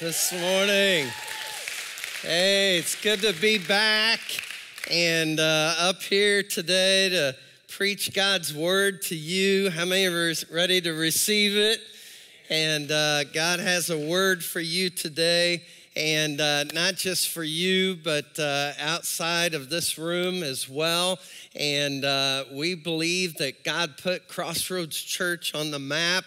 this morning. Hey, it's good to be back and uh, up here today to preach God's word to you. How many of us ready to receive it? And uh, God has a word for you today, and uh, not just for you, but uh, outside of this room as well. And uh, we believe that God put Crossroads Church on the map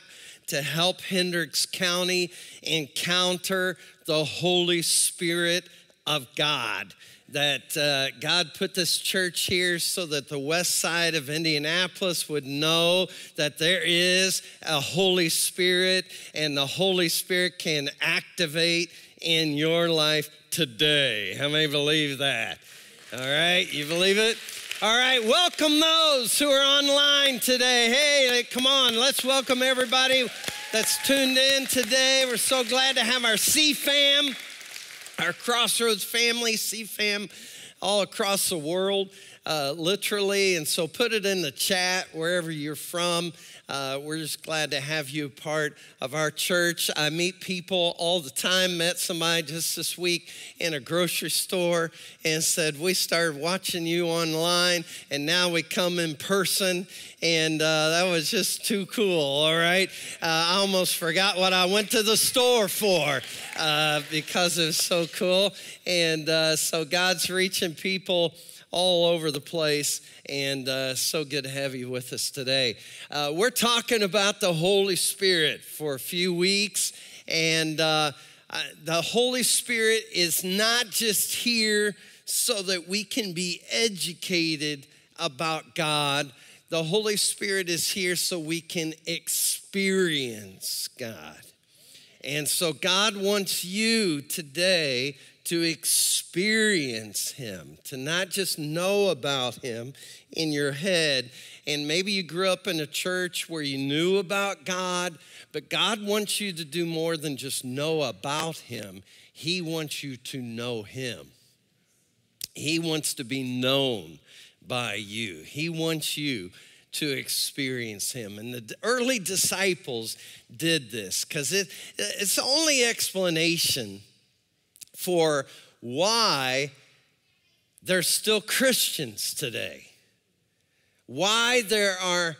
to help Hendricks County encounter the Holy Spirit of God. That uh, God put this church here so that the west side of Indianapolis would know that there is a Holy Spirit and the Holy Spirit can activate in your life today. How many believe that? All right, you believe it? All right, welcome those who are online today. Hey, come on, let's welcome everybody that's tuned in today. We're so glad to have our CFAM, our Crossroads family, CFAM, all across the world, uh, literally. And so put it in the chat wherever you're from. Uh, we're just glad to have you part of our church. I meet people all the time. Met somebody just this week in a grocery store and said, We started watching you online and now we come in person. And uh, that was just too cool, all right? Uh, I almost forgot what I went to the store for uh, because it was so cool. And uh, so God's reaching people all over the place, and uh, so good to have you with us today. Uh, we're talking about the Holy Spirit for a few weeks, and uh, the Holy Spirit is not just here so that we can be educated about God. The Holy Spirit is here so we can experience God. And so God wants you today to experience Him, to not just know about Him in your head. And maybe you grew up in a church where you knew about God, but God wants you to do more than just know about Him. He wants you to know Him. He wants to be known by you. He wants you to experience him. And the early disciples did this because it, it's the only explanation for why there's still Christians today. Why there are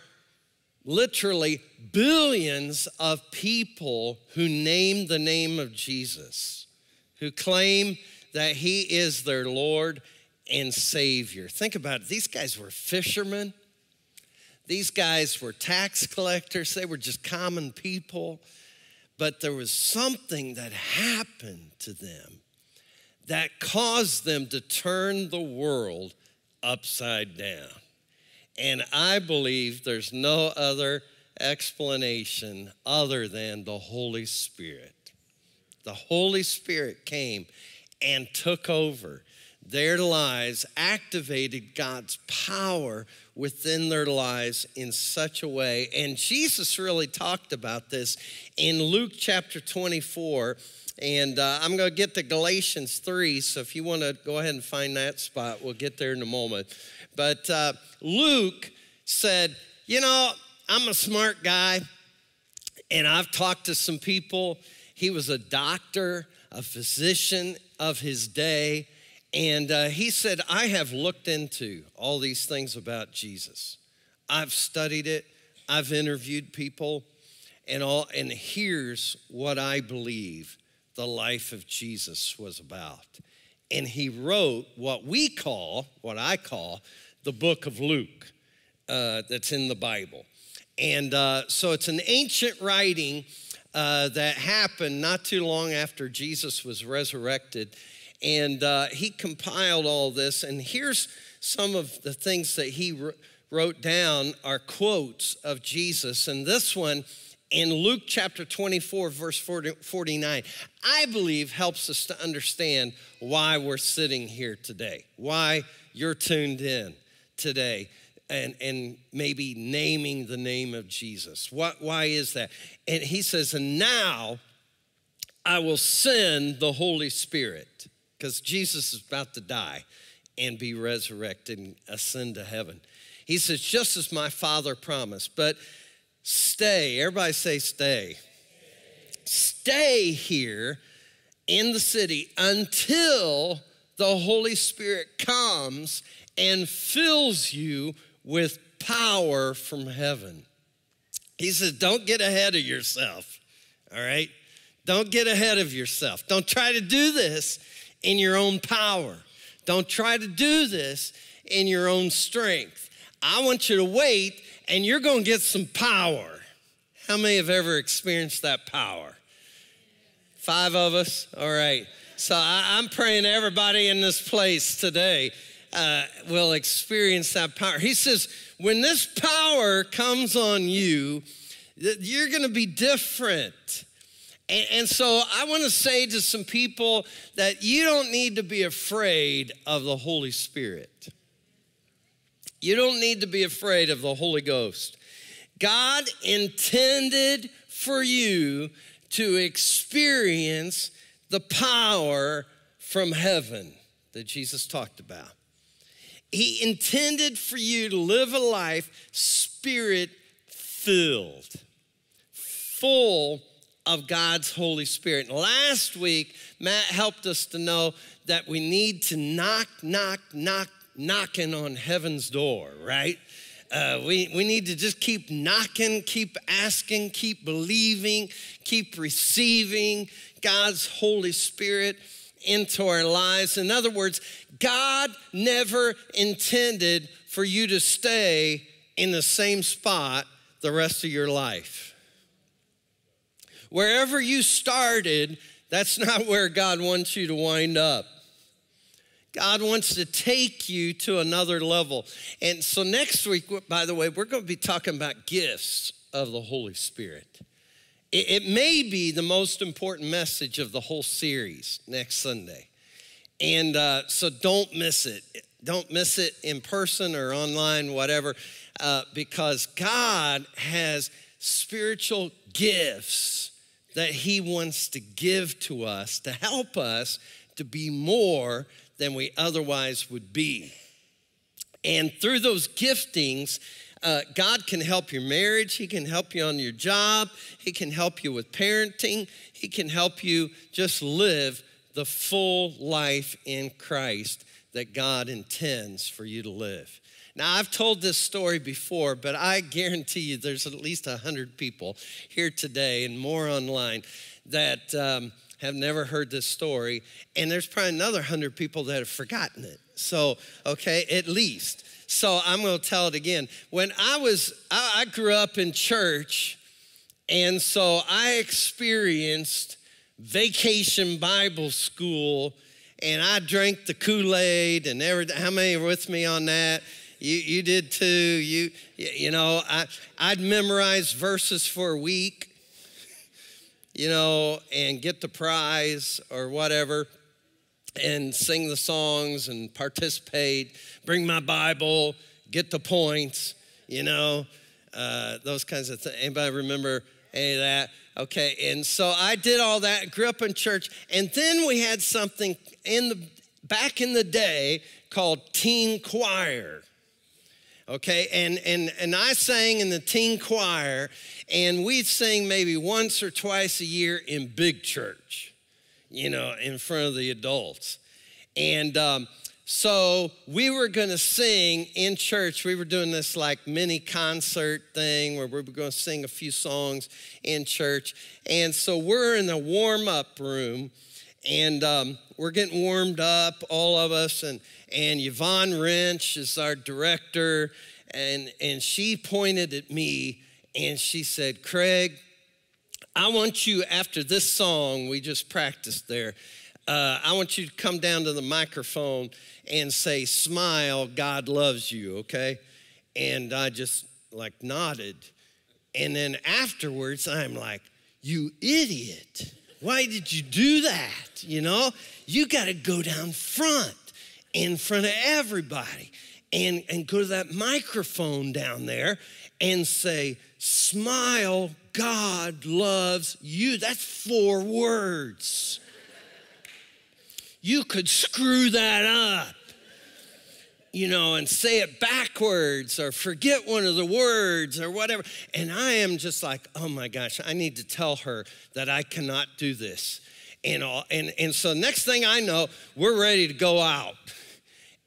literally billions of people who name the name of Jesus, who claim that he is their Lord and Savior. Think about it. These guys were fishermen. These guys were tax collectors. They were just common people. But there was something that happened to them that caused them to turn the world upside down. And I believe there's no other explanation other than the Holy Spirit. The Holy Spirit came and took over their lives, activated God's power within their lives in such a way. And Jesus really talked about this in Luke chapter 24 and uh, I'm going to get to Galatians 3. So if you want to go ahead and find that spot, we'll get there in a moment. But uh, Luke said, You know, I'm a smart guy, and I've talked to some people. He was a doctor, a physician of his day. And uh, he said, I have looked into all these things about Jesus. I've studied it, I've interviewed people, and all, and here's what I believe the life of Jesus was about. And he wrote what we call, what I call, the book of Luke uh, that's in the Bible. And uh, so it's an ancient writing uh, that happened not too long after Jesus was resurrected. And uh, he compiled all this. And here's some of the things that he wrote down are quotes of Jesus. And this one, in Luke chapter 24, verse 40, 49, I believe helps us to understand why we're sitting here today, why you're tuned in today, and, and maybe naming the name of Jesus. What, why is that? And he says, And now I will send the Holy Spirit, because Jesus is about to die and be resurrected and ascend to heaven. He says, Just as my Father promised, but Stay. Everybody say stay. Stay here in the city until the Holy Spirit comes and fills you with power from heaven. He says, Don't get ahead of yourself, all right? Don't get ahead of yourself. Don't try to do this in your own power. Don't try to do this in your own strength. I want you to wait and you're going to get some power. How many have ever experienced that power? Five of us? All right. So I, am praying everybody in this place today uh, will experience that power. He says, when this power comes on you, you're going to be different. And, and so I want to say to some people that you don't need to be afraid of the Holy Spirit. You don't need to be afraid of the Holy Ghost. God intended for you to experience the power from heaven that Jesus talked about. He intended for you to live a life spirit filled, full of God's Holy Spirit. Last week, Matt helped us to know that we need to knock, knock, knock, knocking on heaven's door, right? Uh, we, we need to just keep knocking, keep asking, keep believing, keep receiving God's Holy Spirit into our lives. In other words, God never intended for you to stay in the same spot the rest of your life. Wherever you started, that's not where God wants you to wind up. God wants to take you to another level. And so next week, by the way, we're going to be talking about gifts of the Holy Spirit. It, may be the most important message of the whole series next Sunday. And uh, so don't miss it. Don't miss it in person or online, whatever, uh, because God has spiritual gifts that He wants to give to us to help us to be more than we otherwise would be. And through those giftings, uh, God can help your marriage. He can help you on your job. He can help you with parenting. He can help you just live the full life in Christ that God intends for you to live. Now, I've told this story before, but I guarantee you there's at least 100 people here today and more online that um, have never heard this story. And there's probably another 100 people that have forgotten it. So, okay, at least. So I'm going to tell it again. When I was, I, grew up in church, and so I experienced vacation Bible school, and I drank the Kool Aid and everything. How many are with me on that? You, you did too. You, you know, I, I'd memorize verses for a week, you know, and get the prize or whatever, and sing the songs and participate, bring my Bible, get the points, you know, uh, those kinds of things. Anybody remember any of that? Okay, and so I did all that, grew up in church, and then we had something in the back in the day called teen choir okay and and and i sang in the teen choir and we'd sing maybe once or twice a year in big church you know in front of the adults. And um, so we were going to sing in church. We were doing this like mini concert thing where we were going to sing a few songs in church. And so we're in the warm-up room and um, we're getting warmed up, all of us, and and Yvonne Wrench is our director, and and she pointed at me and she said, "Craig, I want you after this song we just practiced there. Uh, I want you to come down to the microphone and say, "Smile, God loves you." Okay, and I just like nodded, and then afterwards I'm like, "You idiot." Why did you do that? You know, you got to go down front in front of everybody and, and go to that microphone down there and say, Smile, God loves you. That's four words. You could screw that up you know, and say it backwards or forget one of the words or whatever. And I am just like, oh my gosh, I need to tell her that I cannot do this. and all. And, and so next thing I know, we're ready to go out.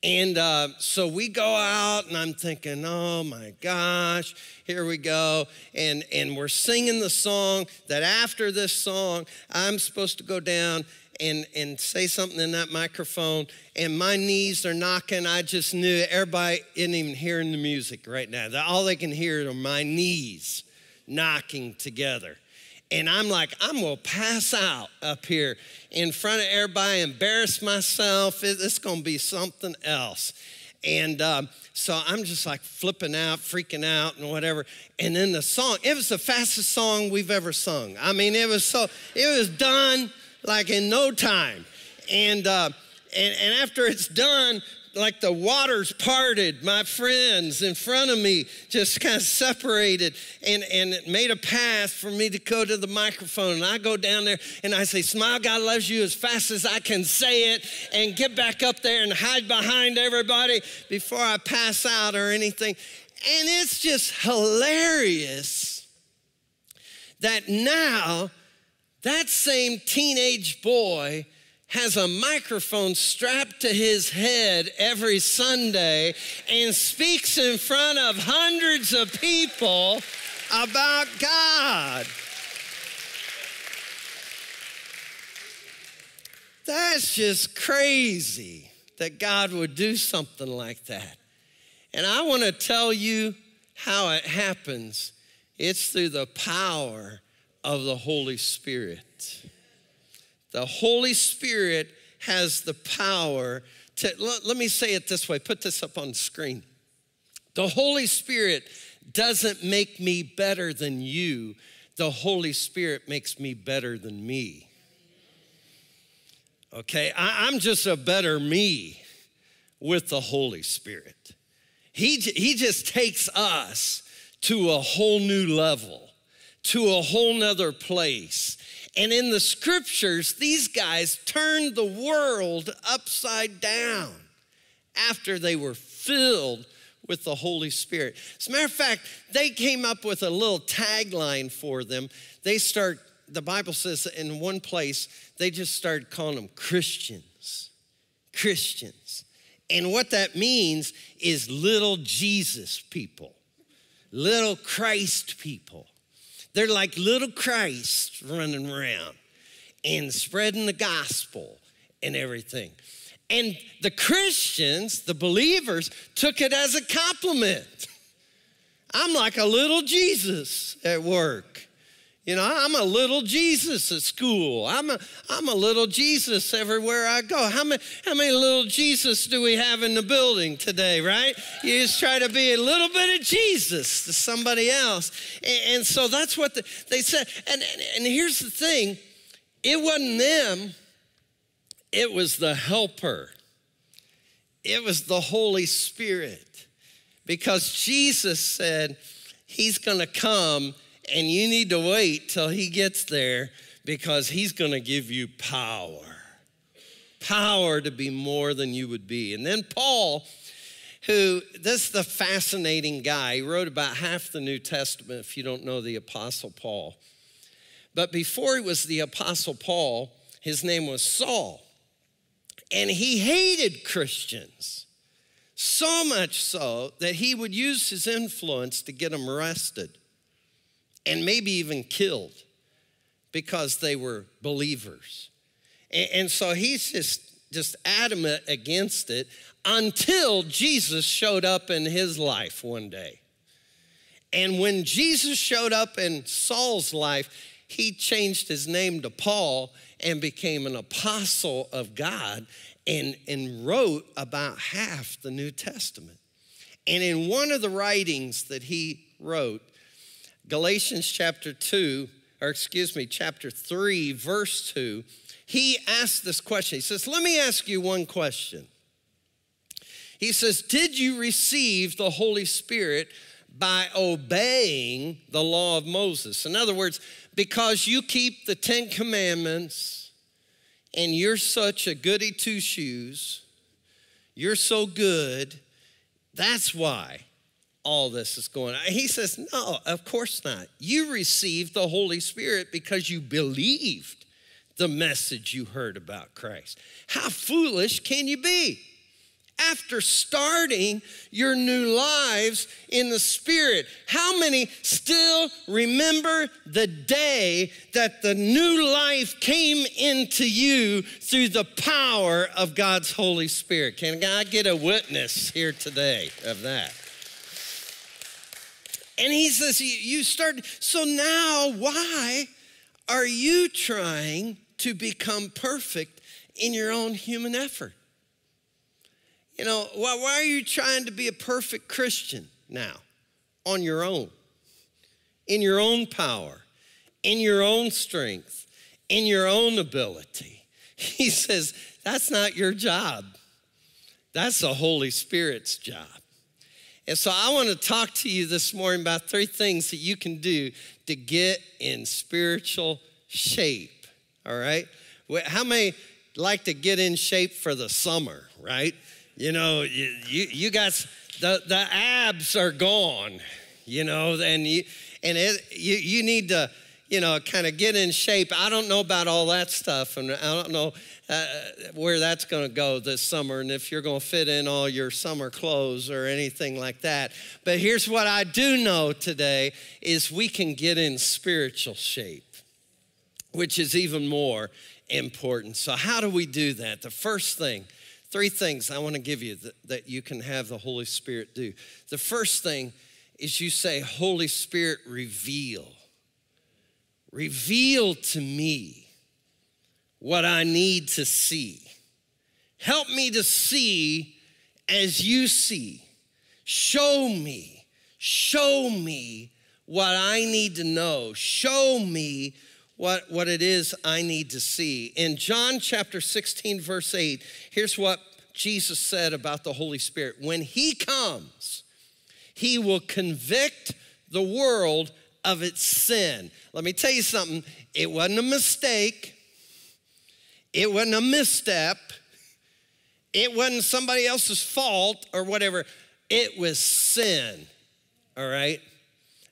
And uh, so we go out, and I'm thinking, oh my gosh, here we go. And, and we're singing the song that after this song, I'm supposed to go down and, and say something in that microphone, and my knees are knocking. I just knew everybody isn't even hearing the music right now. All they can hear are my knees knocking together. And I'm like, I'm gonna pass out up here in front of everybody, embarrass myself. It's gonna be something else. And um, so I'm just like flipping out, freaking out, and whatever. And then the song, it was the fastest song we've ever sung. I mean, it was so, it was done like in no time. And, uh, and, and after it's done, like the waters parted, my friends in front of me just kind of separated and, and it made a path for me to go to the microphone. And I go down there and I say, Smile, God loves you as fast as I can say it, and get back up there and hide behind everybody before I pass out or anything. And it's just hilarious that now that same teenage boy has a microphone strapped to his head every Sunday and speaks in front of hundreds of people about God. That's just crazy that God would do something like that. And I want to tell you how it happens it's through the power of the Holy Spirit. The Holy Spirit has the power to, let, let me say it this way, put this up on the screen. The Holy Spirit doesn't make me better than you, the Holy Spirit makes me better than me. Okay, I, am just a better me with the Holy Spirit. He, he just takes us to a whole new level, to a whole nother place. And in the scriptures, these guys turned the world upside down after they were filled with the Holy Spirit. As a matter of fact, they came up with a little tagline for them. They start, the Bible says in one place, they just started calling them Christians. Christians. And what that means is little Jesus people, little Christ people. They're like little Christ running around and spreading the gospel and everything. And the Christians, the believers, took it as a compliment. I'm like a little Jesus at work. You know, I'm a little Jesus at school. I'm a, I'm a little Jesus everywhere I go. How many, how many little Jesus do we have in the building today, right? You just try to be a little bit of Jesus to somebody else. And, and so that's what the, they said. And, and, and here's the thing it wasn't them, it was the helper, it was the Holy Spirit. Because Jesus said, He's gonna come and you need to wait till he gets there because he's going to give you power. Power to be more than you would be. And then Paul, who, this is the fascinating guy, he wrote about half the New Testament if you don't know the Apostle Paul. But before he was the Apostle Paul, his name was Saul. And he hated Christians. So much so that he would use his influence to get them arrested and maybe even killed because they were believers. And, so he's just, just adamant against it until Jesus showed up in his life one day. And when Jesus showed up in Saul's life, he changed his name to Paul and became an apostle of God and, and wrote about half the New Testament. And in one of the writings that he wrote, Galatians chapter 2, or excuse me, chapter 3, verse 2, he asked this question. He says, Let me ask you one question. He says, Did you receive the Holy Spirit by obeying the law of Moses? In other words, because you keep the Ten Commandments and you're such a goody two shoes, you're so good, that's why all this is going on. He says, No, of course not. You received the Holy Spirit because you believed the message you heard about Christ. How foolish can you be? after starting your new lives in the Spirit. How many still remember the day that the new life came into you through the power of God's Holy Spirit? Can I get a witness here today of that? And he says, You start, so now why are you trying to become perfect in your own human effort? You know, why, why are you trying to be a perfect Christian now on your own, in your own power, in your own strength, in your own ability? He says, that's not your job. That's the Holy Spirit's job. And so I want to talk to you this morning about three things that you can do to get in spiritual shape. All right? How many like to get in shape for the summer, right? You know, you, you, you got the, the abs are gone, you know, and you, and it, you, you need to, you know, kind of get in shape. I don't know about all that stuff, and I don't know uh, where that's going to go this summer, and if you're going to fit in all your summer clothes or anything like that. But here's what I do know today: is we can get in spiritual shape, which is even more important. So how do we do that? The first thing Three things I want to give you that, that you can have the Holy Spirit do. The first thing is you say, Holy Spirit, reveal. Reveal to me what I need to see. Help me to see as you see. Show me, show me what I need to know. Show me what, what it is I need to see. In John chapter 16, verse 8, here's what Jesus said about the Holy Spirit When He comes, He will convict the world of its sin. Let me tell you something it wasn't a mistake, it wasn't a misstep, it wasn't somebody else's fault or whatever. It was sin, all right?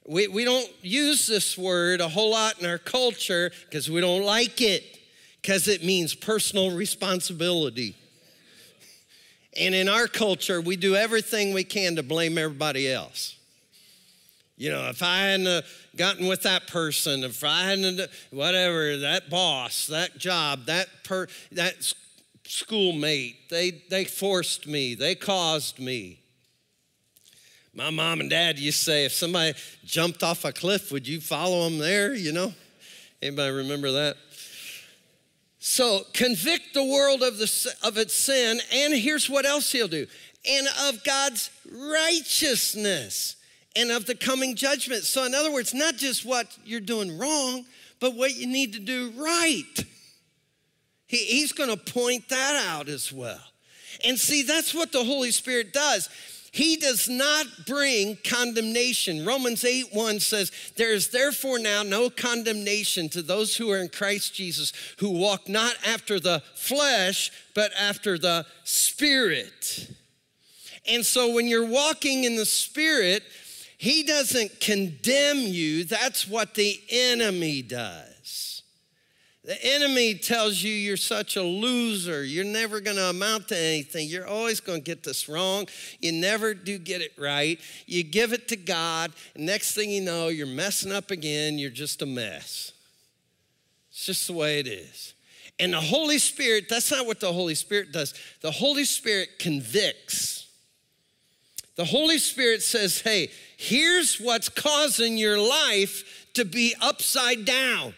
We, we don't use this word a whole lot in our culture because we don't like it, because it means personal responsibility. And in our culture, we do everything we can to blame everybody else. You know, if I hadn't uh, gotten with that person, if I hadn't, uh, whatever, that boss, that job, that per, that schoolmate, they, they forced me, they caused me. My mom and dad used to say, if somebody jumped off a cliff, would you follow them there? You know? Anybody remember that? So convict the world of, the, of its sin, and here's what else he'll do and of God's righteousness and of the coming judgment. So, in other words, not just what you're doing wrong, but what you need to do right. He, he's going to point that out as well. And see, that's what the Holy Spirit does. He does not bring condemnation. Romans 8 1 says, There is therefore now no condemnation to those who are in Christ Jesus, who walk not after the flesh, but after the Spirit. And so when you're walking in the Spirit, He doesn't condemn you. That's what the enemy does. The enemy tells you you're such a loser. You're never going to amount to anything. You're always going to get this wrong. You never do get it right. You give it to God, and next thing you know, you're messing up again. You're just a mess. It's just the way it is. And the Holy Spirit, that's not what the Holy Spirit does. The Holy Spirit convicts. The Holy Spirit says, hey, here's what's causing your life to be upside down.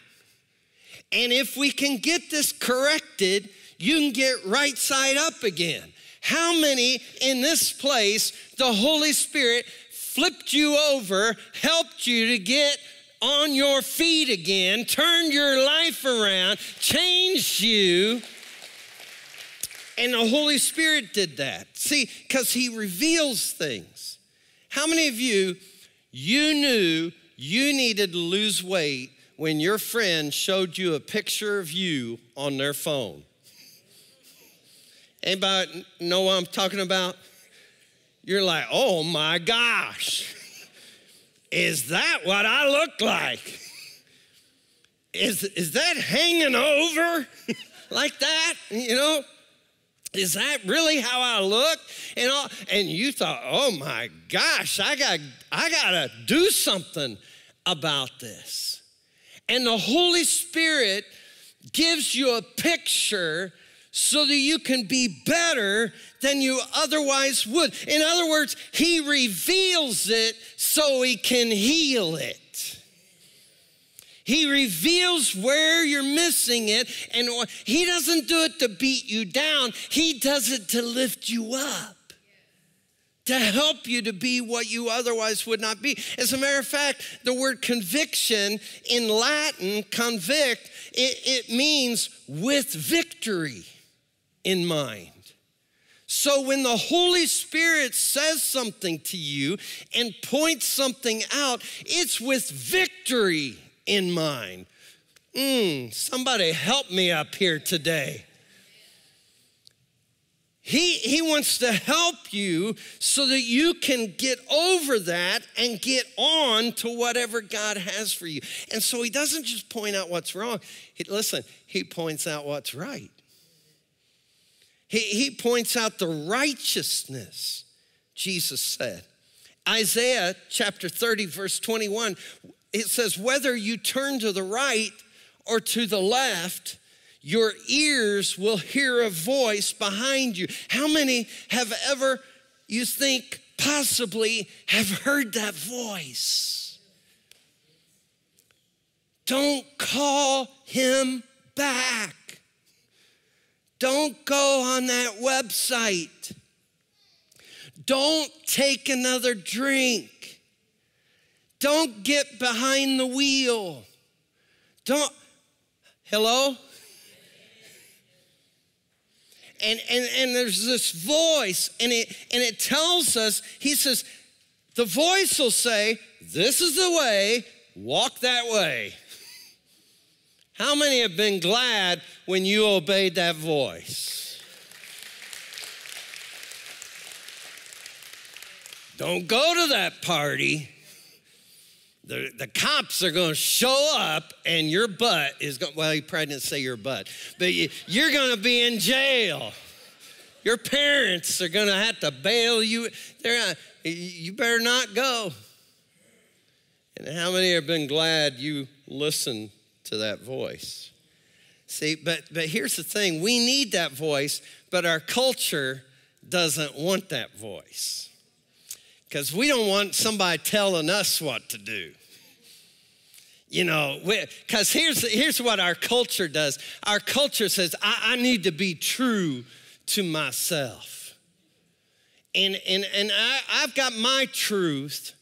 And if we can get this corrected, you can get right side up again. How many in this place the Holy Spirit flipped you over, helped you to get on your feet again, turned your life around, changed you? And the Holy Spirit did that. See, because He reveals things. How many of you, you knew you needed to lose weight when your friend showed you a picture of you on their phone. Anybody know what I'm talking about? You're like, oh my gosh, is that what I look like? is, is that hanging over like that? You know? Is that really how I look? And all, and you thought, oh my gosh, I got I gotta do something about this. And the Holy Spirit gives you a picture so that you can be better than you otherwise would. In other words, He reveals it so He can heal it. He reveals where you're missing it, and He doesn't do it to beat you down, He does it to lift you up. To help you to be what you otherwise would not be. As a matter of fact, the word conviction in Latin, convict, it, it means with victory in mind. So when the Holy Spirit says something to you and points something out, it's with victory in mind. Mm, somebody help me up here today. He, he wants to help you so that you can get over that and get on to whatever God has for you. And so he doesn't just point out what's wrong. He, listen, he points out what's right. He, he points out the righteousness, Jesus said. Isaiah chapter 30, verse 21 it says, whether you turn to the right or to the left, your ears will hear a voice behind you. How many have ever, you think, possibly have heard that voice? Don't call him back. Don't go on that website. Don't take another drink. Don't get behind the wheel. Don't, hello? And, and, and there's this voice, and it, and it tells us, he says, the voice will say, This is the way, walk that way. How many have been glad when you obeyed that voice? Don't go to that party the, the cops are going to show up and your butt is going well you probably didn't say your butt but you, you're going to be in jail. Your parents are going to have to bail you. They're not, you better not go. And how many have been glad you listened to that voice? See but but here's the thing we need that voice but our culture doesn't want that voice. Because we don't want somebody telling us what to do. You know, because here's, here's what our culture does our culture says, I, I need to be true to myself. And, and, and I, I've got my truth.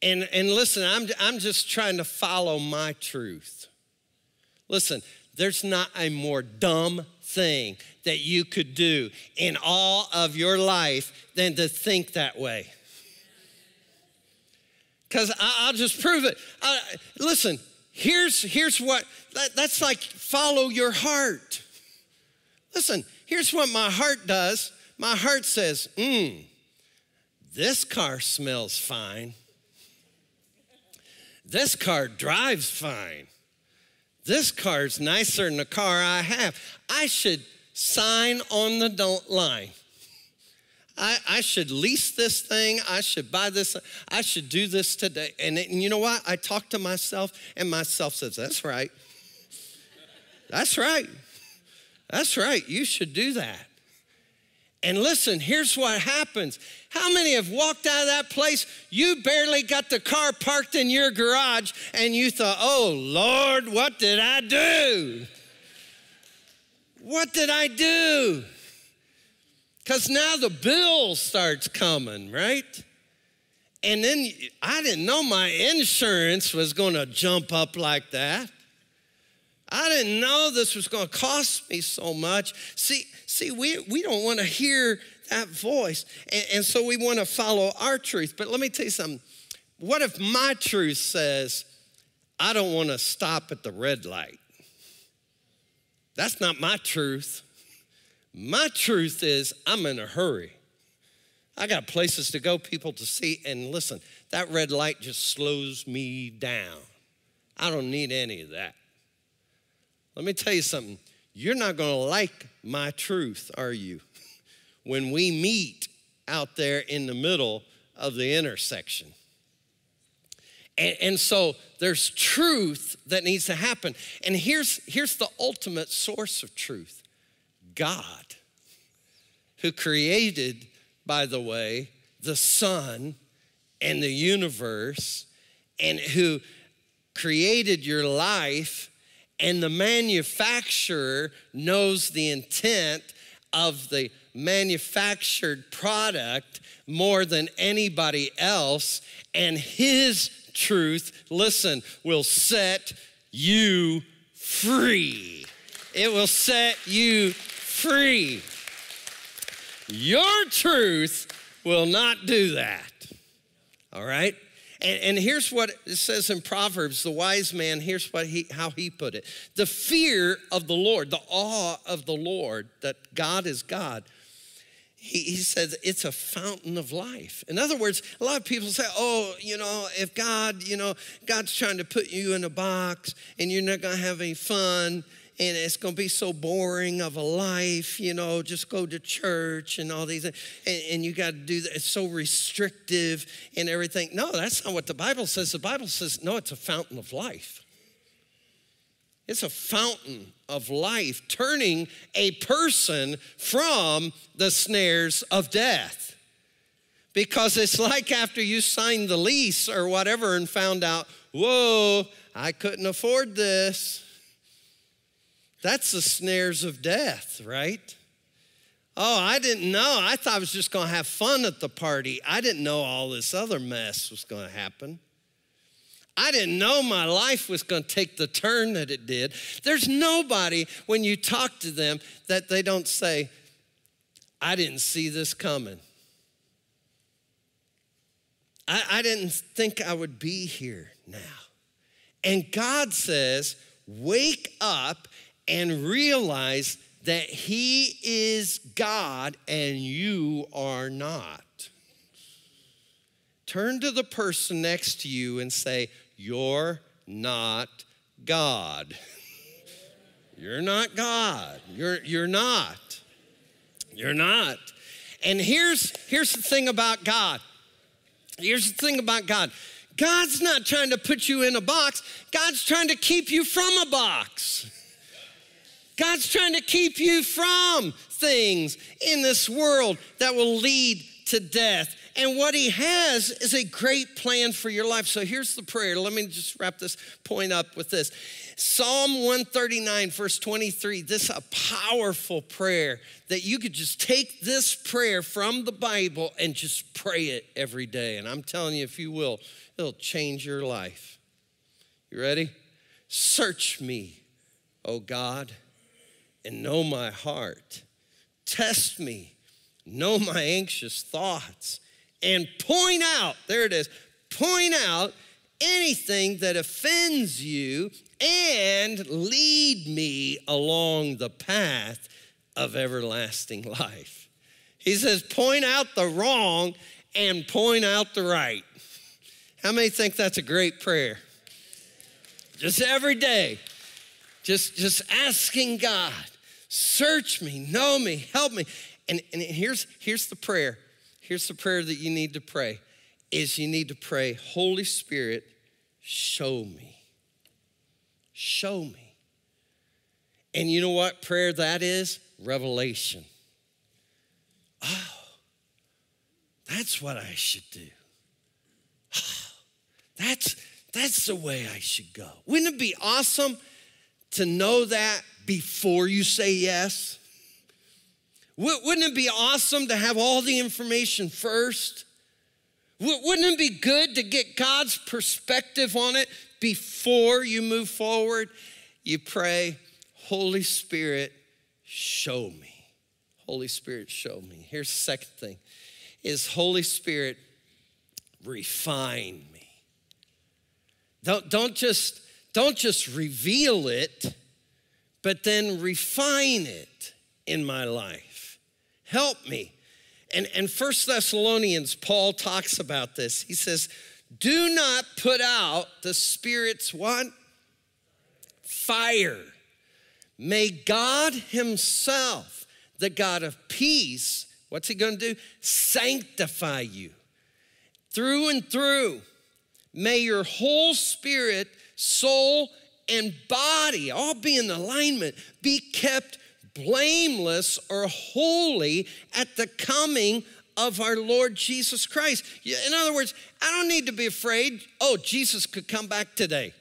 And, and listen, I'm, I'm just trying to follow my truth. Listen, there's not a more dumb thing that you could do in all of your life than to think that way because I'll just prove it. I, listen, here's, here's what, that, that's like follow your heart. Listen, here's what my heart does. My heart says, mmm, this car smells fine. This car drives fine. This car's nicer than the car I have. I should sign on the don't line. I, I should lease this thing. I should buy this. I should do this today. And, and you know what? I talk to myself, and myself says, That's right. That's right. That's right. You should do that. And listen, here's what happens. How many have walked out of that place? You barely got the car parked in your garage, and you thought, Oh, Lord, what did I do? What did I do? Because now the bill starts coming, right? And then I didn't know my insurance was going to jump up like that. I didn't know this was going to cost me so much. See, see, we, we don't want to hear that voice. And, and so we want to follow our truth. But let me tell you something. What if my truth says, I don't want to stop at the red light? That's not my truth. My truth is, I'm in a hurry. I got places to go, people to see, and listen, that red light just slows me down. I don't need any of that. let me tell you something. You're not going to like my truth, are you? When we meet out there in the middle of the intersection. And, and, so there's truth that needs to happen. And here's, here's the ultimate source of truth God, who created, by the way, the sun and the universe, and who created your life, and the manufacturer knows the intent of the manufactured product more than anybody else, and his truth, listen, will set you free. It will set you free. Your truth will not do that. All right? And, and, here's what it says in Proverbs the wise man, here's what he, how he put it the fear of the Lord, the awe of the Lord, that God is God. He, he says it's a fountain of life. In other words, a lot of people say, oh, you know, if God, you know, God's trying to put you in a box and you're not going to have any fun and it's going to be so boring of a life, you know, just go to church and all these, and, and you got to do that. It's so restrictive and everything. No, that's not what the Bible says. The Bible says, no, it's a fountain of life. It's a fountain of life, turning a person from the snares of death. Because it's like after you signed the lease or whatever and found out, whoa, I couldn't afford this. That's the snares of death, right? Oh, I didn't know. I thought I was just going to have fun at the party. I didn't know all this other mess was going to happen. I didn't know my life was going to take the turn that it did. There's nobody, when you talk to them, that they don't say, I didn't see this coming. I, I didn't think I would be here now. And God says, wake up and realize that He is God and you are not. Turn to the person next to you and say, You're not God. You're not God. You're, you're not. You're not. And here's, here's the thing about God. Here's the thing about God. God's not trying to put you in a box. God's trying to keep you from a box. God's trying to keep you from things in this world that will lead to death. And what he has is a great plan for your life. So here's the prayer. Let me just wrap this point up with this. Psalm 139, verse 23, this is a powerful prayer that you could just take this prayer from the Bible and just pray it every day. And I'm telling you, if you will, it'll change your life. You ready? Search me, O God, and know my heart. Test me, know my anxious thoughts and point out, there it is, point out anything that offends you and lead me along the path of everlasting life. He says, point out the wrong and point out the right. How many think that's a great prayer? Just every day, just, just asking God, search me, know me, help me. And, and here's, here's the prayer here's the prayer that you need to pray is you need to pray, Holy Spirit, show me. Show me. And you know what prayer that is? Revelation. Oh, that's what I should do. Oh, that's, that's the way I should go. Wouldn't it be awesome to know that before you say yes? Wouldn't it be awesome to have all the information first? Wouldn't it be good to get God's perspective on it before you move forward? You pray, Holy Spirit, show me. Holy Spirit, show me. Here's the second thing is Holy Spirit, refine me. Don't, don't, just, don't just reveal it, but then refine it in my life. Help me. And, and First Thessalonians, Paul talks about this. He says, Do not put out the Spirit's what? Fire. May God Himself, the God of peace, what's He gonna do? Sanctify you through and through. May your whole spirit, soul, and body all be in alignment, be kept blameless or holy at the coming of our Lord Jesus Christ. In other words, I don't need to be afraid. Oh, Jesus could come back today.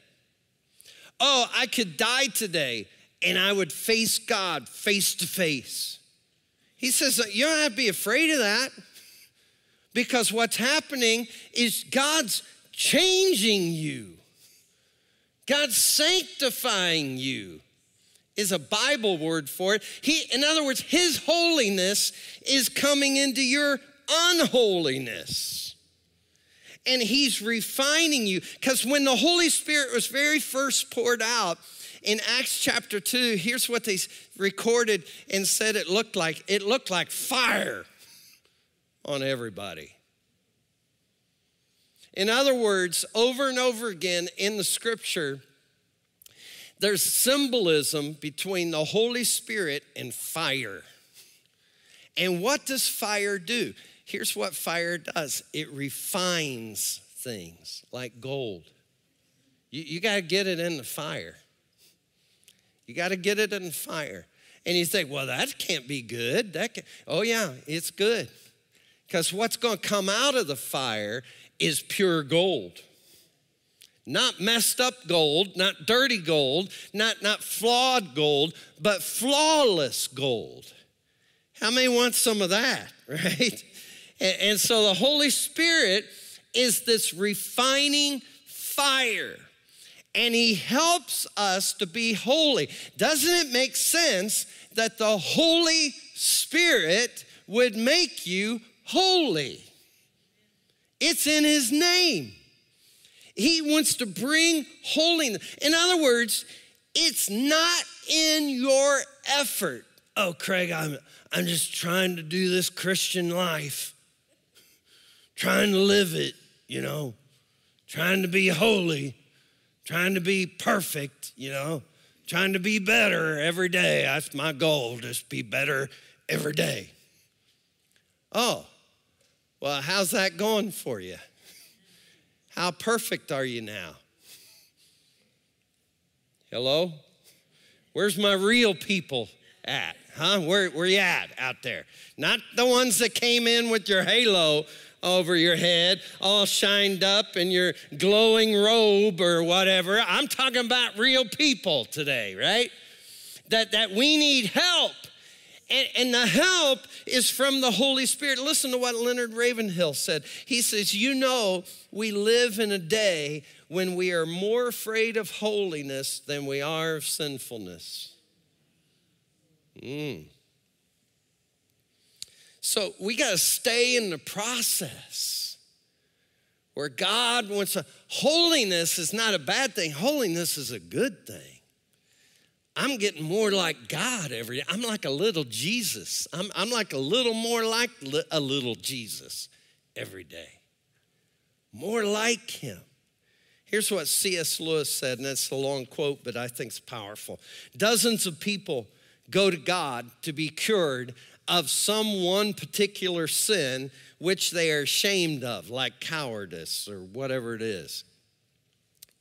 Oh, I could die today and I would face God face to face. He says, You don't have to be afraid of that because what's happening is God's changing you, God's sanctifying you. Is a Bible word for it. He, in other words, His holiness is coming into your unholiness. And He's refining you. Because when the Holy Spirit was very first poured out, in Acts chapter 2, here's what they recorded and said it looked like it looked like fire on everybody. In other words, over and over again in the scripture, there's symbolism between the Holy Spirit and fire. And what does fire do? Here's what fire does it refines things like gold. You, you got to get it in the fire. You got to get it in fire. And you think, well, that can't be good. That can... Oh, yeah, it's good. Because what's going to come out of the fire is pure gold. Not messed up gold, not dirty gold, not, not flawed gold, but flawless gold. How many want some of that, right? And, and so the Holy Spirit is this refining fire and he helps us to be holy. Doesn't it make sense that the Holy Spirit would make you holy? It's in his name. He wants to bring holiness. In other words, it's not in your effort. Oh, Craig, I'm, I'm just trying to do this Christian life, trying to live it, you know, trying to be holy trying to be perfect, you know, trying to be better every day. That's my goal, just be better every day. Oh, well, how's that going for you? How perfect are you now? Hello? Where's my real people at? Huh? Where, where you at out there? Not the ones that came in with your halo over your head, all shined up in your glowing robe or whatever. I'm talking about real people today, right? That, that we need help. And, and, the help is from the Holy Spirit. Listen to what Leonard Ravenhill said. He says, You know, we live in a day when we are more afraid of holiness than we are of sinfulness. Mm. So we got to stay in the process where God wants a holiness is not a bad thing, holiness is a good thing. I'm getting more like God every day. I'm like a little Jesus. I'm, I'm like a little more like li- a little Jesus every day. More like Him. Here's what C.S. Lewis said, and it's a long quote, but I think it's powerful. Dozens of people go to God to be cured of some one particular sin which they are ashamed of, like cowardice or whatever it is,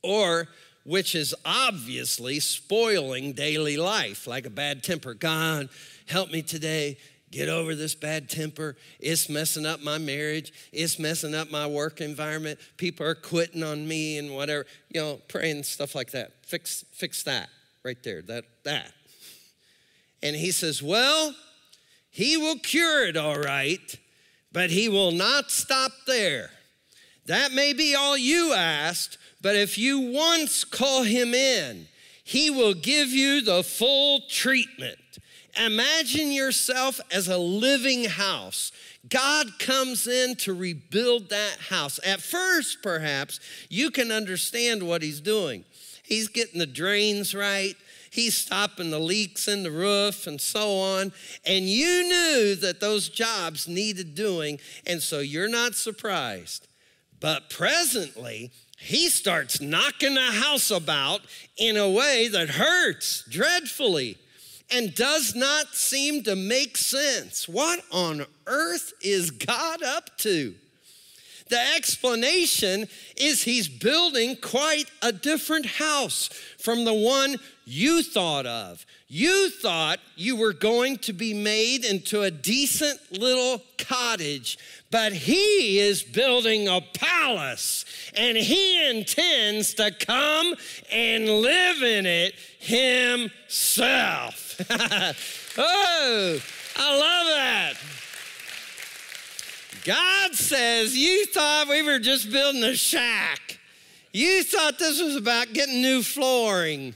or which is obviously spoiling daily life, like a bad temper. God, help me today get over this bad temper. It's messing up my marriage. It's messing up my work environment. People are quitting on me and whatever. You know, praying stuff like that. Fix, fix that right there. That that. And he says, Well, he will cure it all right, but He will not stop there. That may be all you asked, but if you once call Him in, He will give you the full treatment. Imagine yourself as a living house. God comes in to rebuild that house. At first, perhaps, you can understand what He's doing. He's getting the drains right. He's stopping the leaks in the roof and so on. And you knew that those jobs needed doing, and so you're not surprised. But presently, he starts knocking the house about in a way that hurts dreadfully. and does not seem to make sense. What on earth is God up to? The explanation is he's building quite a different house from the one you thought of. You thought you were going to be made into a decent little cottage, but he is building a palace and he intends to come and live in it himself. oh, I love that. God says, You thought we were just building a shack. You thought this was about getting new flooring.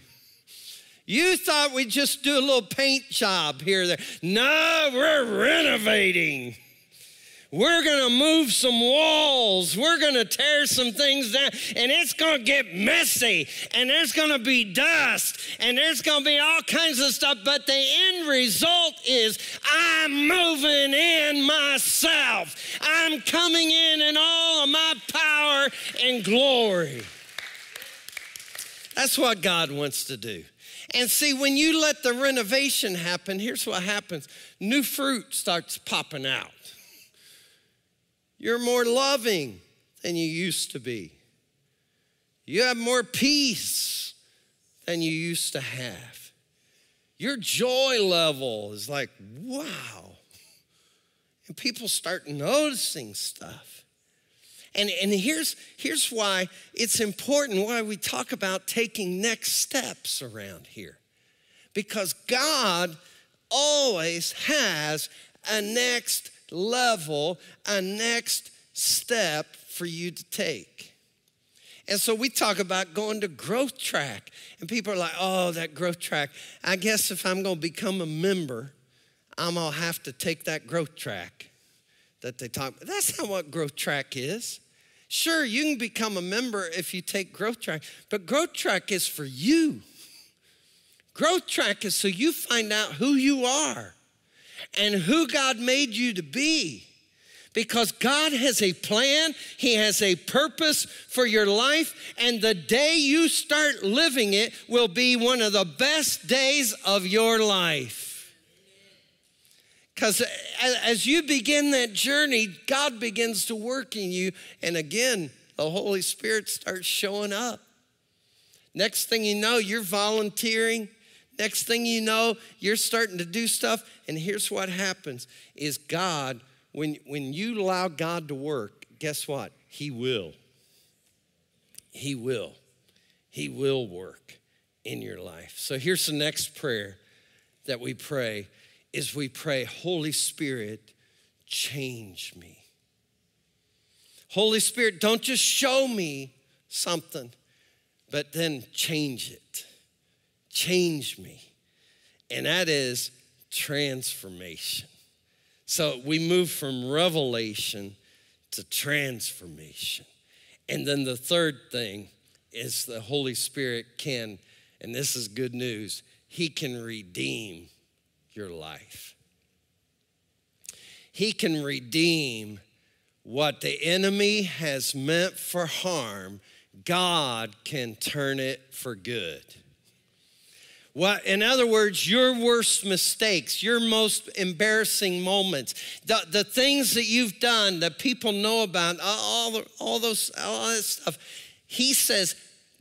You thought we'd just do a little paint job here there. No, we're renovating. We're gonna move some walls. We're gonna tear some things down, and it's gonna get messy, and there's gonna be dust, and there's gonna be all kinds of stuff. But the end result is I'm moving in myself. I'm coming in in all of my power and glory. That's what God wants to do. And see, when you let the renovation happen, here's what happens new fruit starts popping out. You're more loving than you used to be. You have more peace than you used to have. Your joy level is like, wow. And people start noticing stuff. And, and here's, here's why it's important why we talk about taking next steps around here. Because God always has a next level, a next step for you to take. And so we talk about going to growth track. And people are like, oh, that growth track. I guess if I'm going to become a member, I'm going to have to take that growth track that they talk about. That's not what growth track is. Sure, you can become a member if you take growth track, but growth track is for you. Growth track is so you find out who you are and who God made you to be. Because God has a plan, He has a purpose for your life, and the day you start living it will be one of the best days of your life. Because as you begin that journey, God begins to work in you, and again, the Holy Spirit starts showing up. Next thing you know, you're volunteering Next thing you know, you're starting to do stuff. And here's what happens is God, when, when you allow God to work, guess what? He will. He will. He will work in your life. So here's the next prayer that we pray is we pray, Holy Spirit, change me. Holy Spirit, don't just show me something, but then change it change me. And that is transformation. So we move from revelation to transformation. And then the third thing is the Holy Spirit can, and this is good news, He can redeem your life. He can redeem what the enemy has meant for harm, God can turn it for good. What, in other words, your worst mistakes, your most embarrassing moments, the, the things that you've done that people know about, all, all those, all that stuff. He says,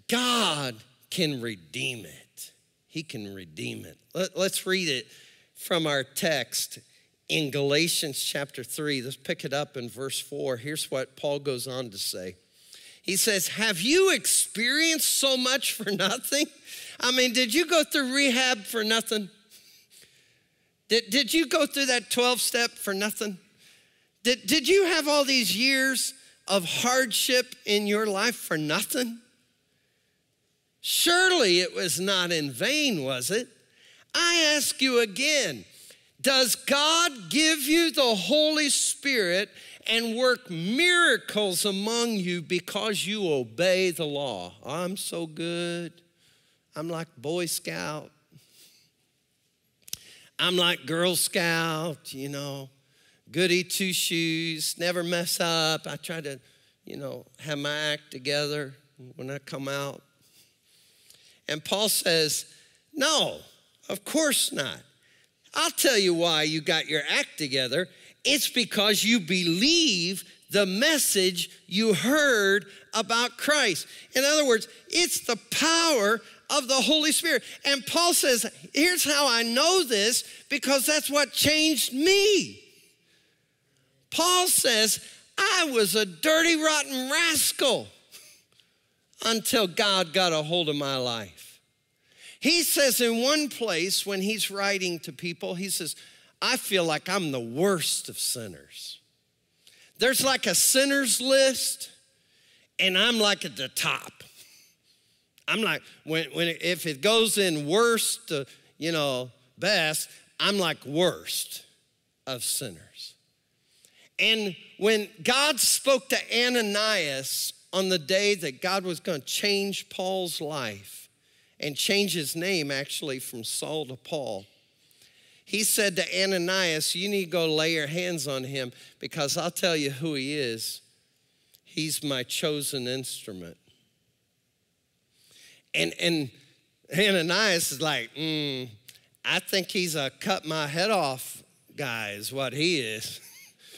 God can redeem it. He can redeem it. Let, let's read it from our text in Galatians chapter 3. Let's pick it up in verse 4. Here's what Paul goes on to say. He says, Have you experienced so much for nothing? I mean, did you go through rehab for nothing? Did, did you go through that 12 step for nothing? Did, did you have all these years of hardship in your life for nothing? Surely it was not in vain, was it? I ask you again Does God give you the Holy Spirit and work miracles among you because you obey the law? I'm so good. I'm like Boy Scout. I'm like Girl Scout, you know, goody two shoes, never mess up. I try to, you know, have my act together when I come out. And Paul says, No, Of course not. I'll tell you why you got your act together. It's because you believe the message you heard about Christ. In other words, it's the power of the Holy Spirit. And Paul says, here's how I know this because that's what changed me. Paul says, I was a dirty, rotten rascal until God got a hold of my life. He says in one place when he's writing to people, he says, I feel like I'm the worst of sinners. There's like a sinner's list, and I'm like at the top. I'm like, when, when it, if it goes in worst to, you know, best, I'm like worst of sinners. And when God spoke to Ananias on the day that God was going to change Paul's life and change his name actually from Saul to Paul, he said to Ananias, You need to go lay your hands on him because I'll tell you who he is. He's my chosen instrument. And, and Ananias is like, mm, I think he's a cut my head off guy, is what he is.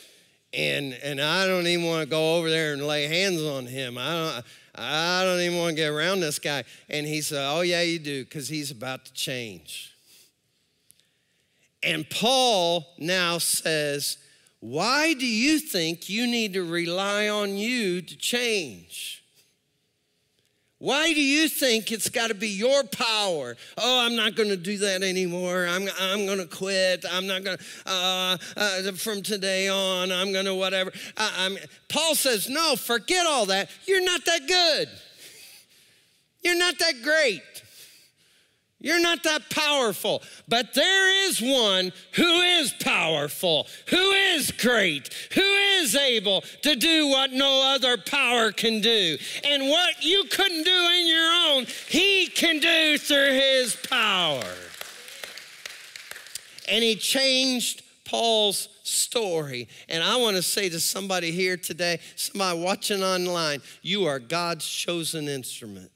and, and I don't even want to go over there and lay hands on him. I don't, I don't even want to get around this guy. And he said, Oh, yeah, you do, because he's about to change. And Paul now says, Why do you think you need to rely on you to change? Why do you think it's got to be your power? Oh, I'm not going to do that anymore. I'm, I'm going to quit. I'm not going to, uh, uh, from today on, I'm going to whatever. I, Paul says, no, forget all that. You're not that good. You're not that great. You're not that powerful, but there is one who is powerful, who is great, who is able to do what no other power can do. And what you couldn't do in your own, he can do through his power. And he changed Paul's story. And I want to say to somebody here today, somebody watching online, you are God's chosen instrument.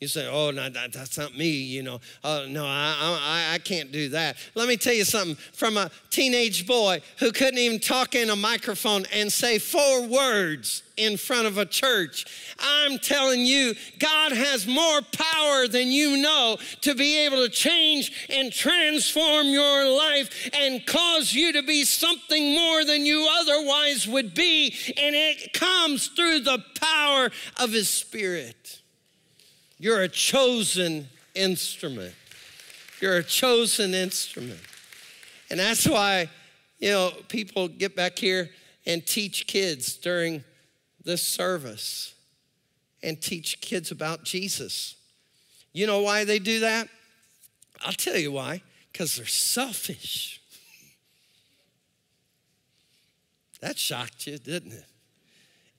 You say, oh, no, that, that's not me, you know. Oh, no, I, I, I can't do that. Let me tell you something from a teenage boy who couldn't even talk in a microphone and say four words in front of a church. I'm telling you, God has more power than you know to be able to change and transform your life and cause you to be something more than you otherwise would be. And it comes through the power of His Spirit. You're a chosen instrument. You're a chosen instrument. And that's why, you know, people get back here and teach kids during this service and teach kids about Jesus. You know why they do that? I'll tell you why because they're selfish. That shocked you, didn't it?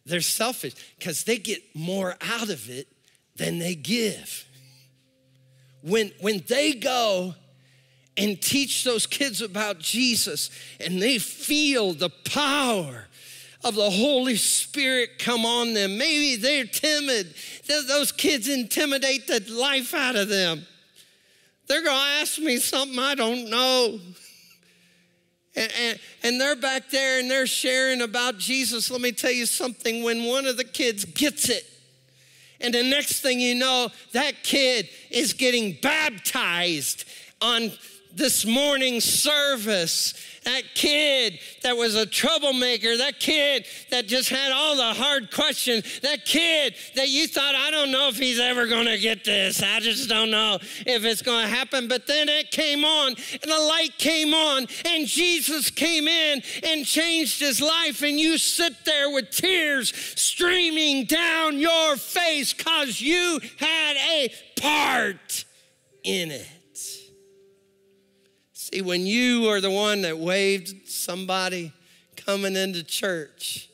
They're selfish because they get more out of it than they give. When, when they go and teach those kids about Jesus and they feel the power of the Holy Spirit come on them, maybe they're timid. Those kids intimidate the life out of them. They're going to ask me something I don't know. And, and, and, they're back there and they're sharing about Jesus. Let me tell you something when one of the kids gets it, and the next thing you know, that kid is getting baptized on this morning service. That kid that was a troublemaker, that kid that just had all the hard questions, that kid that you thought, I don't know if he's ever gonna get this. I just don't know if it's gonna happen. But then it came on, and the light came on, and Jesus came in and changed his life. And you sit there with tears streaming down your face because you had a part in it. See, when you are the one that waved somebody coming into church,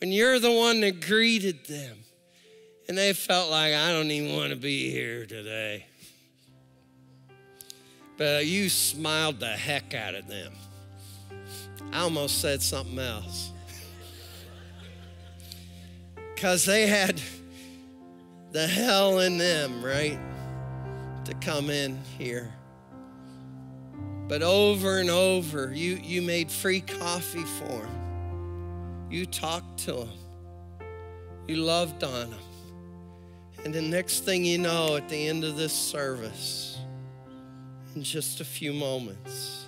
when you're the one that greeted them, and they felt like, I don't even want to be here today. But you smiled the heck out of them. I almost said something else. Because they had the hell in them, right? to come in here. But over and over, you, you made free coffee for him. You talked to him. You loved on him. And the next thing you know, at the end of this service, in just a few moments,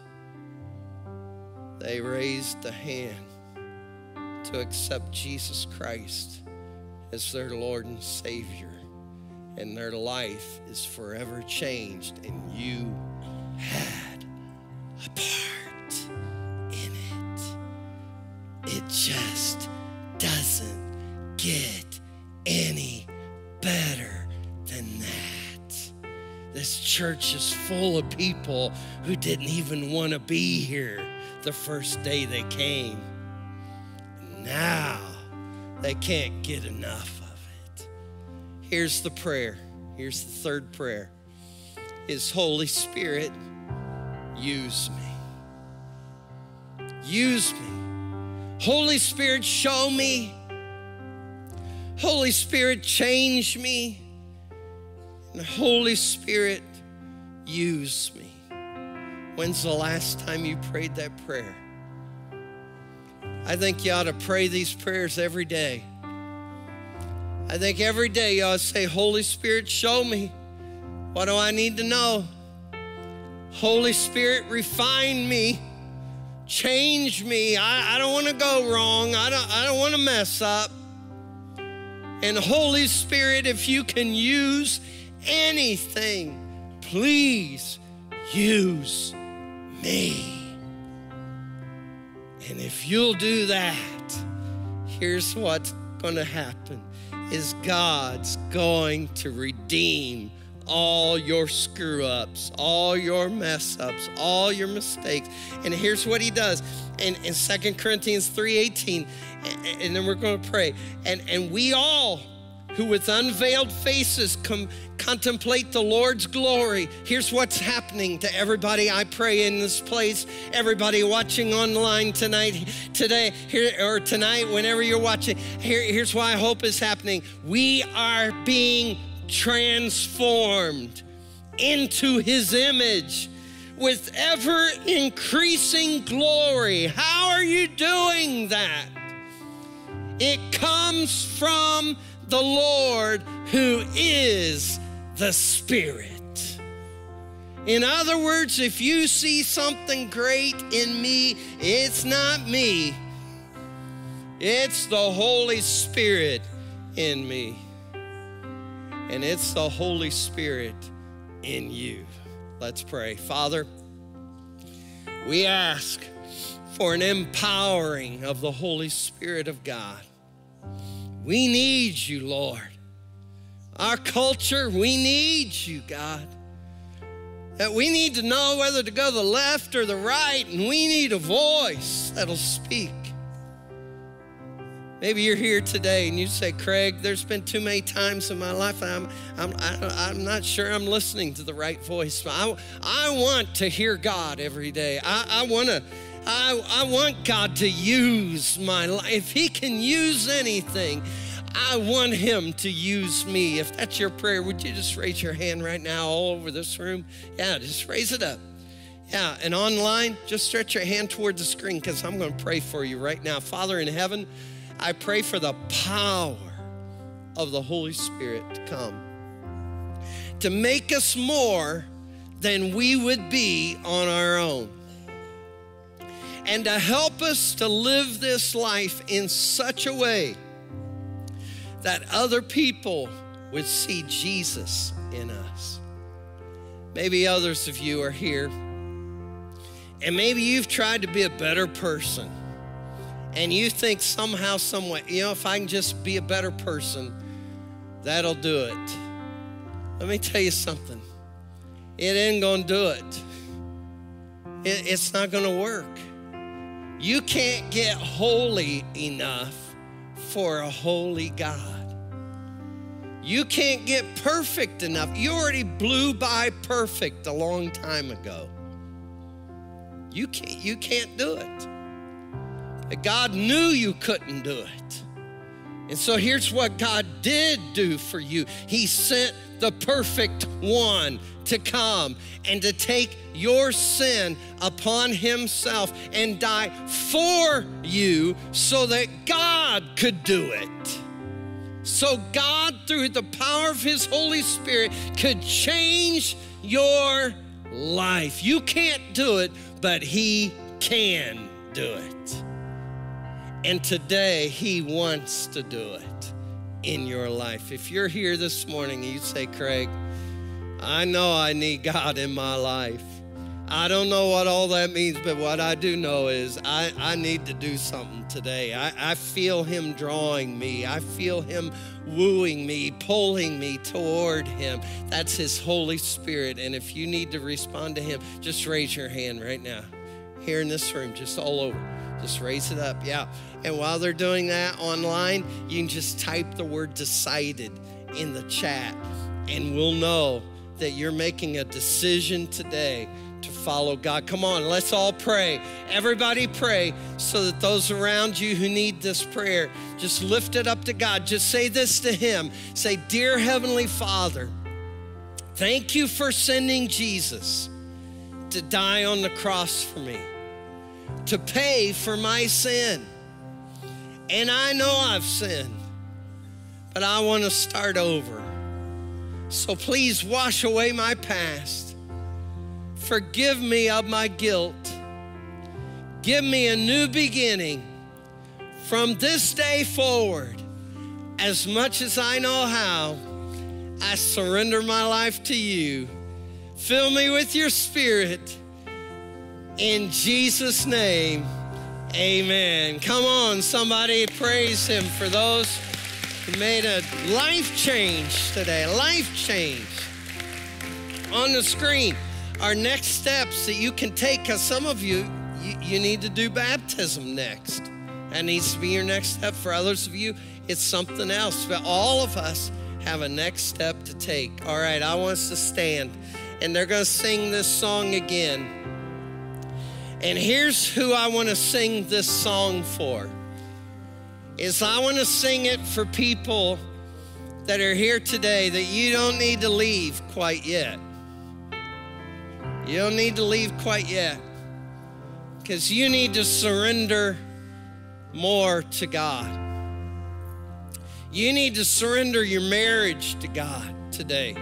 they raised the hand to accept Jesus Christ as their Lord and Savior. And their life is forever changed, and you had a part in it. It just doesn't get any better than that. This church is full of people who didn't even want to be here the first day they came. Now they can't get enough of it. Here's the prayer. Here's the third prayer. Is Holy Spirit, use me. Use me. Holy Spirit, show me. Holy Spirit, change me. And Holy Spirit, use me. When's the last time you prayed that prayer? I think you ought to pray these prayers every day. I think every day you ought to say, Holy Spirit, show me. What do I need to know? Holy Spirit, refine me, change me. I, I don't want to go wrong. I don't, I don't want to mess up. And Holy Spirit, if you can use anything, please use me. And if you'll do that, here's what's going to happen is God's going to redeem all your screw ups, all your mess ups, all your mistakes. And here's what he does in, in 2 Corinthians 3:18, and, then we're going to pray. And, and we all who with unveiled faces come contemplate the Lord's glory. Here's what's happening to everybody I pray in this place, everybody watching online tonight, today, here or tonight, whenever you're watching. Here, here's why hope is happening. We are being transformed into his image with ever increasing glory. How are you doing that? It comes from the Lord who is the Spirit. In other words, if you see something great in me, it's not me, it's the Holy Spirit in me. And it's the Holy Spirit in you. Let's pray. Father, we ask for an empowering of the Holy Spirit of God. We need you, Lord. Our culture, we need you, God. That we need to know whether to go the left or the right, and we need a voice that'll speak. Maybe you're here today and you say, Craig, there's been too many times in my life I'm, I'm, I'm not sure I'm listening to the right voice. I, I want to hear God every day. I, I want to. I, I want God to use my life. If He can use anything, I want Him to use me. If that's your prayer, would you just raise your hand right now all over this room? Yeah, just raise it up. Yeah, and online, just stretch your hand toward the screen because I'm going to pray for you right now. Father in heaven, I pray for the power of the Holy Spirit to come to make us more than we would be on our own and to help us to live this life in such a way that other people would see Jesus in us. Maybe others of you are here, and maybe you've tried to be a better person, and you think somehow, someway, you know, if I can just be a better person, that'll do it. Let me tell you something. It ain't gonna do it. it it's not gonna work. You can't get holy enough for a holy God. You can't get perfect enough. You already blew by perfect a long time ago. You can't, you can't do it. God knew you couldn't do it. And so here's what God did do for you He sent the perfect one to come and to take your sin upon himself and die for you so that God could do it. So God, through the power of his Holy Spirit, could change your life. You can't do it, but he can do it. And today, He wants to do it in your life. If you're here this morning and you say, Craig, I know I need God in my life. I don't know what all that means, but what I do know is I, I need to do something today. I, I feel Him drawing me, I feel Him wooing me, pulling me toward Him. That's His Holy Spirit. And if you need to respond to Him, just raise your hand right now. Here in this room, just all over. Just raise it up. Yeah. And while they're doing that online, you can just type the word decided in the chat, and we'll know that you're making a decision today to follow God. Come on, let's all pray. Everybody pray so that those around you who need this prayer, just lift it up to God. Just say this to Him Say, Dear Heavenly Father, thank you for sending Jesus to die on the cross for me to pay for my sin. And I know I've sinned, but I want to start over. So please wash away my past. Forgive me of my guilt. Give me a new beginning from this day forward. As much as I know how, I surrender my life to you. Fill me with your spirit in Jesus' name, amen. Come on, somebody praise him for those who made a life change today, life change. On the screen, our next steps that you can take, because some of you, you, you need to do baptism next. That needs to be your next step. For others of you, it's something else. But all of us have a next step to take. All right, I want us to stand. And they're going to sing this song again. And here's who I want to sing this song for. Is I want to sing it for people that are here today that you don't need to leave quite yet. You don't need to leave quite yet. Because you need to surrender more to God. You need to surrender your marriage to God today.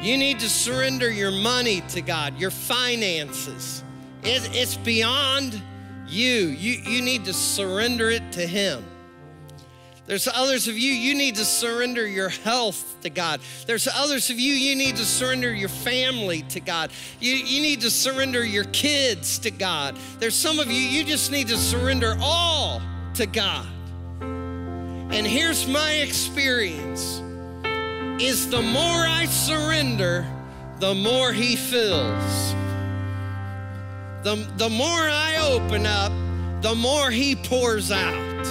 You need to surrender your money to God, your finances. It, it's beyond you. you. You need to surrender it to Him. There's others of you, you need to surrender your health to God. There's others of you, you need to surrender your family to God. You, you need to surrender your kids to God. There's some of you, you just need to surrender all to God. And here's my experience is the more I surrender, the more he fills the, the more I open up, the more He pours out.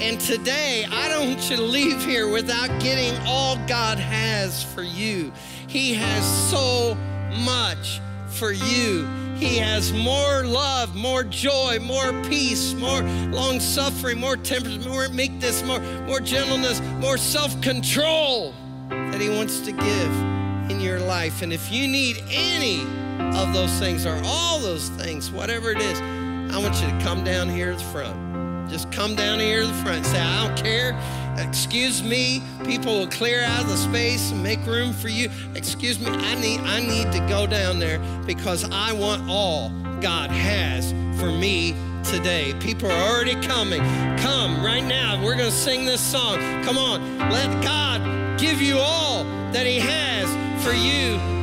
And today, I don't want you to leave here without getting all God has for you. He has so much for you. He has more love, more joy, more peace, more long suffering, more temperance, more meekness, more, more gentleness, more self control that He wants to give in your life. And if you need any of those things or all those things, whatever it is, I want you to come down here to the front. Just come down here to the front. Say, I don't care. Excuse me. People will clear out of the space and make room for you. Excuse me. I need I need to go down there because I want all God has for me today. People are already coming. Come right now. We're going to sing this song. Come on. Let God give you all that He has for you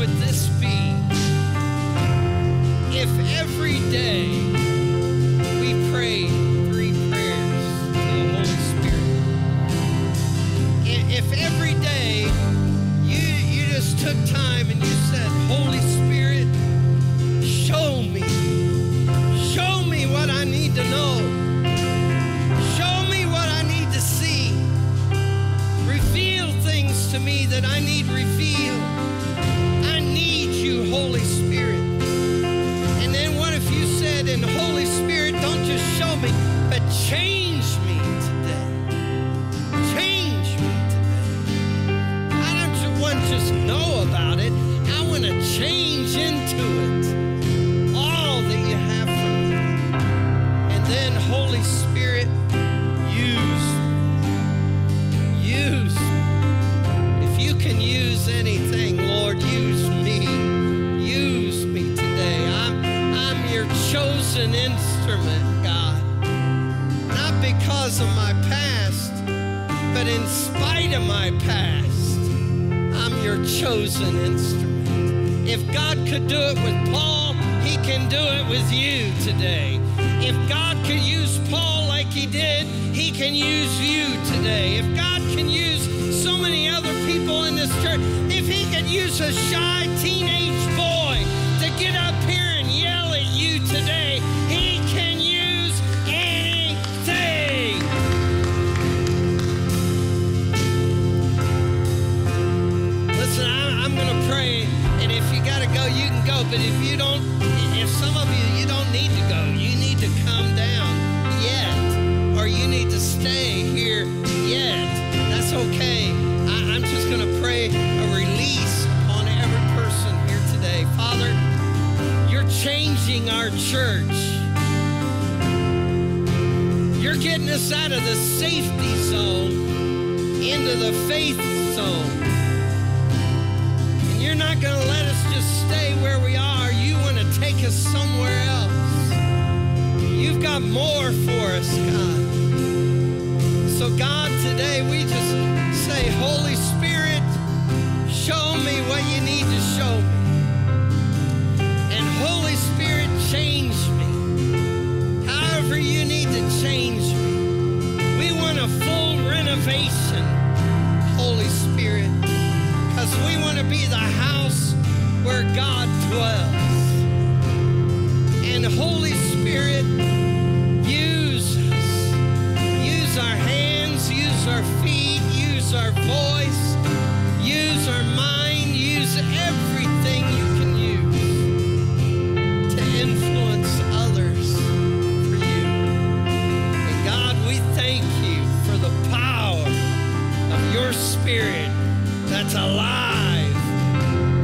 would this be? If every day our church. You're getting us out of the safety zone into the faith zone. And you're not going to let us just stay where we are. You want to take us somewhere else. You've got more for us, God. So, God, today we just say, Holy Spirit, show me what you need to show me. change me. We want a full renovation, Holy Spirit, because we want to be the house where God dwells. And Holy Spirit, use us. Use our hands, use our feet, use our voice, use our mind, use everything spirit that's alive.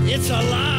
It's alive.